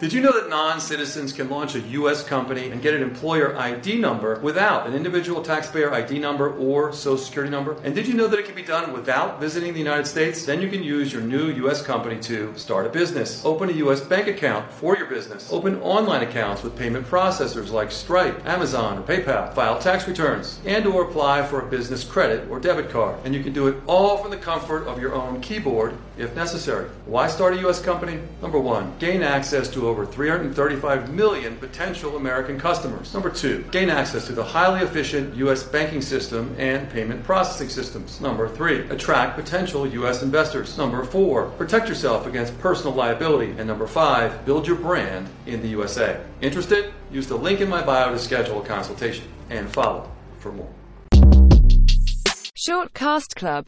Did you know that non citizens can launch a U.S. company and get an employer ID number without an individual taxpayer ID number or social security number? And did you know that it can be done without visiting the United States? Then you can use your new U.S. company to start a business, open a U.S. bank account for your business, open online accounts with payment processors like Stripe, Amazon, or PayPal, file tax returns, and or apply for a business credit or debit card. And you can do it all from the comfort of your own keyboard if necessary. Why start a U.S. company? Number one, gain access to over 335 million potential American customers. Number two, gain access to the highly efficient U.S. banking system and payment processing systems. Number three, attract potential U.S. investors. Number four, protect yourself against personal liability. And number five, build your brand in the USA. Interested? Use the link in my bio to schedule a consultation and follow for more. Shortcast Club